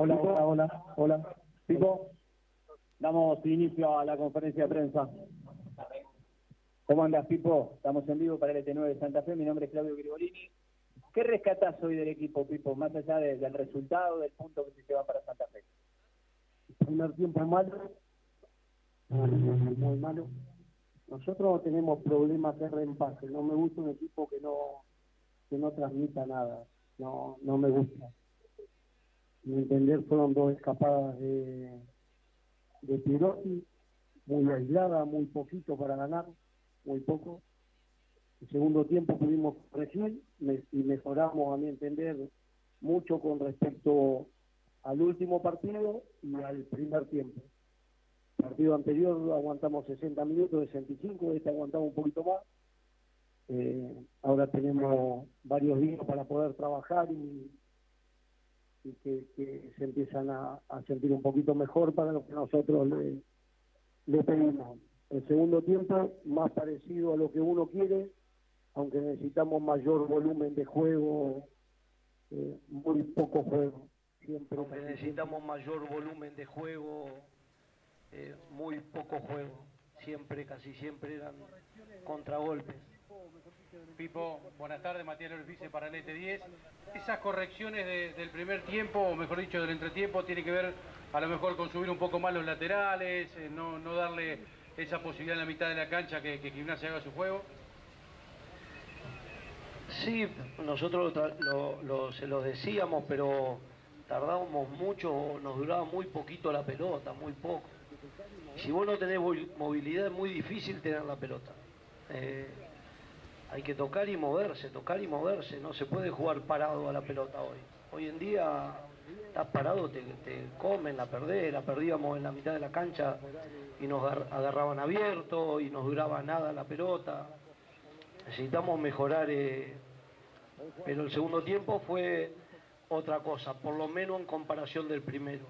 Hola, hola, hola, hola. Pipo, damos inicio a la conferencia de prensa. ¿Cómo andas, Pipo? Estamos en vivo para el ET9 de Santa Fe. Mi nombre es Claudio Grigolini. ¿Qué rescatás hoy del equipo, Pipo, más allá del resultado, del punto que se lleva para Santa Fe? Primer tiempo malo, muy malo. Nosotros tenemos problemas de reempate. No me gusta un equipo que no que no transmita nada. No, no me gusta. Mi entender fueron dos escapadas de, de Pirotti, muy aislada, muy poquito para ganar, muy poco. El segundo tiempo pudimos corregir y mejoramos, a mi entender, mucho con respecto al último partido y al primer tiempo. El partido anterior aguantamos 60 minutos, 65, este aguantamos un poquito más. Eh, ahora tenemos varios días para poder trabajar y, que, se empiezan a, sentir un poquito mejor para lo que nosotros le, le pedimos. El segundo tiempo, más parecido a lo que uno quiere, aunque necesitamos mayor volumen de juego, eh, muy poco juego. Siempre necesitamos mayor volumen de juego, eh, muy poco juego. Siempre, casi siempre eran contragolpes. Pipo, buenas tardes, Matías López para el ET10. Esas correcciones del primer tiempo, o mejor dicho del entretiempo, tiene que ver a lo mejor con subir un poco más los laterales, eh, no, darle esa posibilidad en la mitad de la cancha que, que Gimnasia haga su juego. Sí, nosotros se los decíamos, pero tardábamos mucho, nos duraba muy poquito la pelota, muy poco. Si vos no tenés movilidad es muy difícil tener la pelota. Eh, hay que tocar y moverse, tocar y moverse, no se puede jugar parado a la pelota hoy. Hoy en día estás parado, te, comen, la perdés, la perdíamos en la mitad de la cancha y nos agarraban abierto y nos duraba nada la pelota necesitamos mejorar, eh, pero el segundo tiempo fue otra cosa, por lo menos en comparación del primero.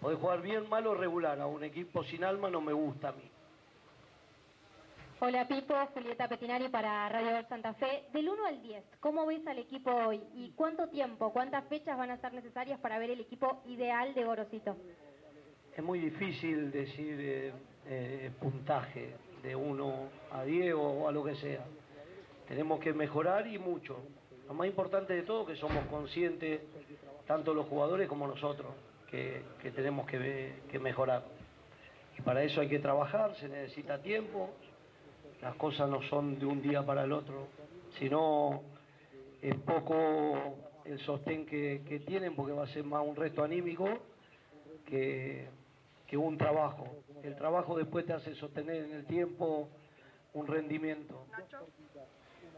Podés jugar bien, mal o regular, a un equipo sin alma no me gusta a mí. Hola Pipo, Julieta Petinari para Radio Santa Fe. Del 1 al 10, ¿cómo ves al equipo hoy? ¿Y cuánto tiempo, cuántas fechas van a ser necesarias para ver el equipo ideal de Gorosito? Es muy difícil decir eh, eh, puntaje de 1 a 10 o a lo que sea. Tenemos que mejorar y mucho. Lo más importante de todo que somos conscientes, tanto los jugadores como nosotros, que, tenemos que, que mejorar. Y para eso hay que trabajar, se necesita tiempo, las cosas no son de un día para el otro, sino es poco el sostén que, tienen porque va a ser más un reto anímico que, que un trabajo. El trabajo después te hace sostener en el tiempo un rendimiento.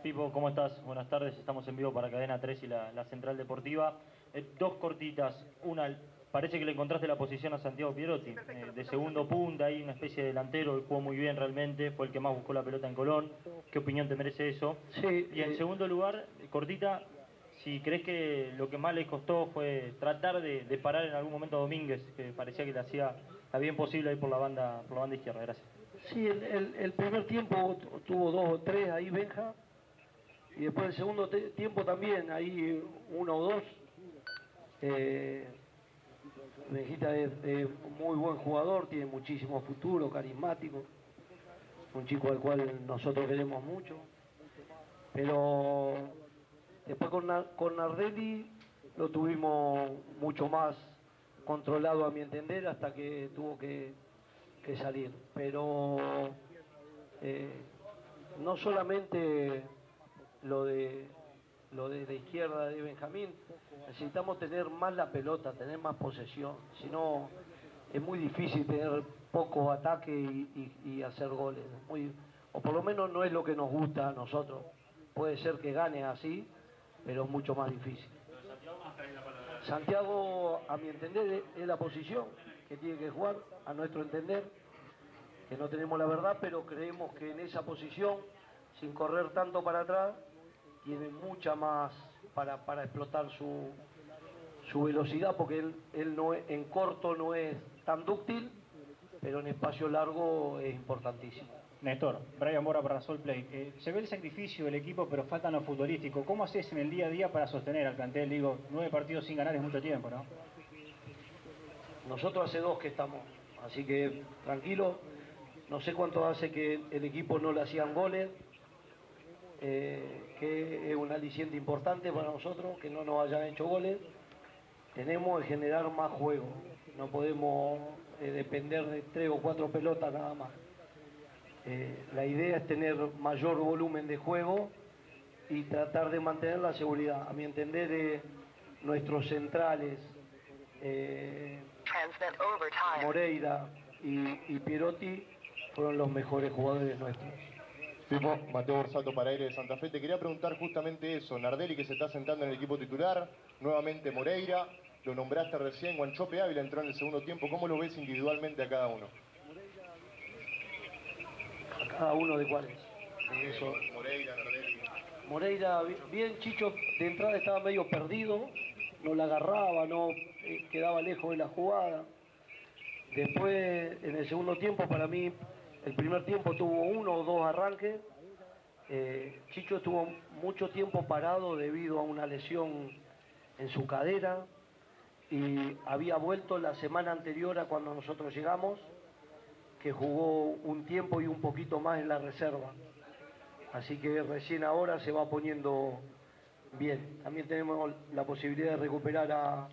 Pipo, ¿cómo estás? Buenas tardes, estamos en vivo para Cadena 3 y la, Central Deportiva. Eh, dos cortitas, una, parece que le encontraste la posición a Santiago Pierotti, eh, de segundo punta, ahí una especie de delantero, jugó muy bien realmente, fue el que más buscó la pelota en Colón. ¿Qué opinión te merece eso? Sí. Y en eh, segundo lugar, cortita, si crees que lo que más le costó fue tratar de, parar en algún momento a Domínguez, que parecía que le hacía la bien posible ahí por la banda, por la banda izquierda. Gracias. Sí, el, primer tiempo tuvo dos o tres ahí Benja, y después el segundo tiempo también, ahí uno o dos. Eh, Benjita es, muy buen jugador, tiene muchísimo futuro, carismático, un chico al cual nosotros queremos mucho. Pero después con, con Nardelli lo tuvimos mucho más controlado a mi entender hasta que tuvo que, salir. Pero eh, no solamente lo de lo de la izquierda de Benjamín, necesitamos tener más la pelota, tener más posesión, si no es muy difícil tener poco ataque y, hacer goles, muy, o por lo menos no es lo que nos gusta a nosotros, puede ser que gane así, pero es mucho más difícil. Santiago, a mi entender, es la posición que tiene que jugar, a nuestro entender, que no tenemos la verdad, pero creemos que en esa posición, sin correr tanto para atrás, tiene mucha más para, explotar su, su velocidad, porque él, él no en corto no es tan dúctil, pero en espacio largo es importantísimo. Néstor, Brian Mora para Solplay. Eh, se ve el sacrificio del equipo, pero falta lo futbolístico. ¿Cómo haces en el día a día para sostener al plantel? Digo, nueve partidos sin ganar es mucho tiempo, ¿no? nosotros hace dos que estamos, así que tranquilo. No sé cuánto hace que el equipo no le hacían goles, eh, que es un aliciente importante para nosotros, que no nos hayan hecho goles. Tenemos que generar más juego, no podemos eh, depender de tres o cuatro pelotas nada más. Eh, la idea es tener mayor volumen de juego y tratar de mantener la seguridad. A mi entender, nuestros centrales, Moreira y, y Pierotti, fueron los mejores jugadores nuestros. Mateo Borsato para Aire de Santa Fe. Te quería preguntar justamente eso. Nardelli que se está sentando en el equipo titular, nuevamente Moreira, lo nombraste recién, Guanchope Ávila entró en el segundo tiempo. ¿Cómo lo ves individualmente a cada uno? ¿A cada uno de cuáles? eso. Moreira, Nardelli. Moreira, bien, Chicho, de entrada estaba medio perdido, no la agarraba, no eh, quedaba lejos de la jugada. Después, en el segundo tiempo, para mí, el primer tiempo tuvo uno o dos arranques. Eh, Chicho estuvo mucho tiempo parado debido a una lesión en su cadera y había vuelto la semana anterior a cuando nosotros llegamos, que jugó un tiempo y un poquito más en la reserva. Así que recién ahora se va poniendo bien. También tenemos la posibilidad de recuperar a,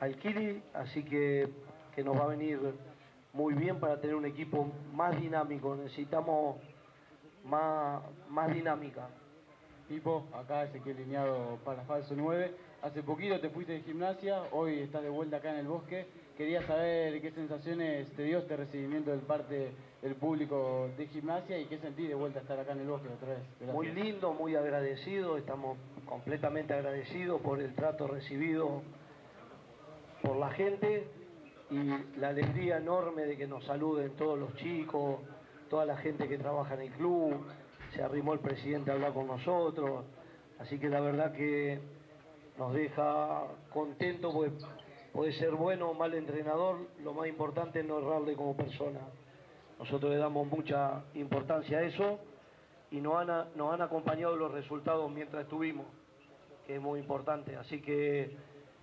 al Kiri, así que, que nos va a venir muy bien para tener un equipo más dinámico. Necesitamos más, más dinámica. Pipo, acá Ezequiel Lineado para Falso 9. Hace poquito te fuiste de gimnasia, hoy estás de vuelta acá en el bosque. Quería saber qué sensaciones te dio este recibimiento del parte del público de gimnasia y qué sentís de vuelta a estar acá en el bosque otra vez. Muy lindo, muy agradecido, estamos completamente agradecidos por el trato recibido por la gente y la alegría enorme de que nos saluden todos los chicos, toda la gente que trabaja en el club, se arrimó el presidente a hablar con nosotros, así que la verdad que nos deja contentos porque puede ser bueno o mal entrenador, lo más importante es no errarle como persona. Nosotros le damos mucha importancia a eso y nos han, nos han acompañado los resultados mientras estuvimos, que es muy importante. Así que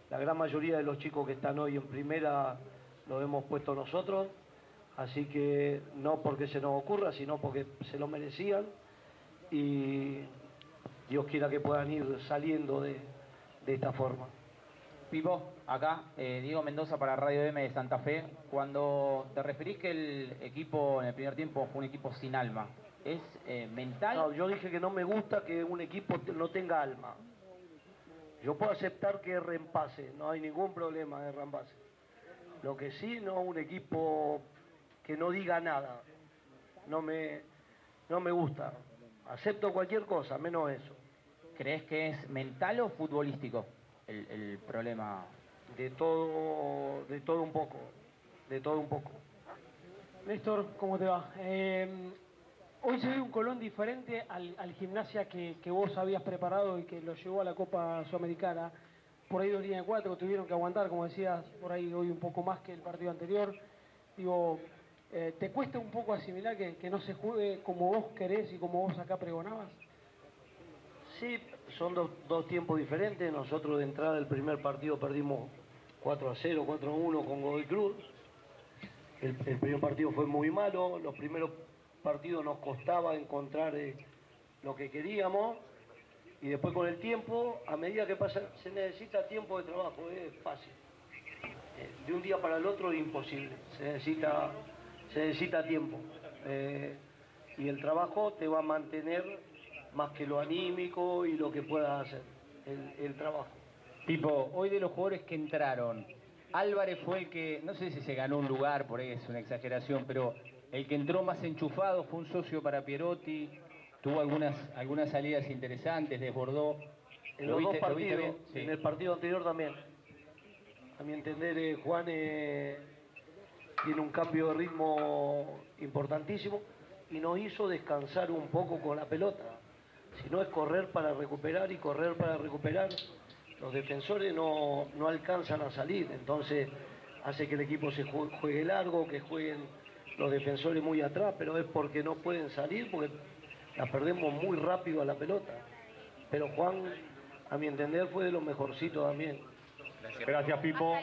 la gran mayoría de los chicos que están hoy en primera lo hemos puesto nosotros, así que no porque se nos ocurra, sino porque se lo merecían y Dios quiera que puedan ir saliendo de, esta forma. Pipo, acá, eh, Diego Mendoza para Radio M de Santa Fe. Cuando te referís que el equipo en el primer tiempo fue un equipo sin alma, ¿es eh, mental? No, yo dije que no me gusta que un equipo no tenga alma. Yo puedo aceptar que reempase, no hay ningún problema de reempase. Lo que sí, no un equipo que no diga nada. No me, no me gusta. Acepto cualquier cosa, menos eso. ¿Crees que es mental o futbolístico el, problema? De todo, de todo un poco. De todo un poco. Néstor, ¿cómo te va? Eh, hoy se ve un Colón diferente al, gimnasia que, que, vos habías preparado y que lo llevó a la Copa Sudamericana por ahí dos líneas de cuatro, tuvieron que aguantar, como decías, por ahí hoy un poco más que el partido anterior. Digo, eh, ¿te cuesta un poco asimilar que, no se juegue como vos querés y como vos acá pregonabas? Sí, son dos, tiempos diferentes. Nosotros de entrada del primer partido perdimos 4 a 0, 4 a 1 con Godoy Cruz. El, primer partido fue muy malo, los primeros partidos nos costaba encontrar eh, lo que queríamos y después con el tiempo, a medida que pasa, se necesita tiempo de trabajo, es fácil. Eh, de un día para el otro es imposible, se necesita, se necesita tiempo. Eh, y el trabajo te va a mantener más que lo anímico y lo que puedas hacer, el, el trabajo. Tipo, hoy de los jugadores que entraron, Álvarez fue el que, no sé si se ganó un lugar, por ahí es una exageración, pero el que entró más enchufado fue un socio para Pierotti, tuvo algunas, algunas salidas interesantes, desbordó. En los dos partidos, en el partido anterior también. A mi entender, eh, Juan eh, tiene un cambio de ritmo importantísimo y nos hizo descansar un poco con la pelota. Si no es correr para recuperar y correr para recuperar, los defensores no, no alcanzan a salir. Entonces hace que el equipo se juegue largo, que jueguen los defensores muy atrás, pero es porque no pueden salir, porque la perdemos muy rápido a la pelota. Pero Juan, a mi entender, fue de los mejorcitos también. Gracias, Pipo.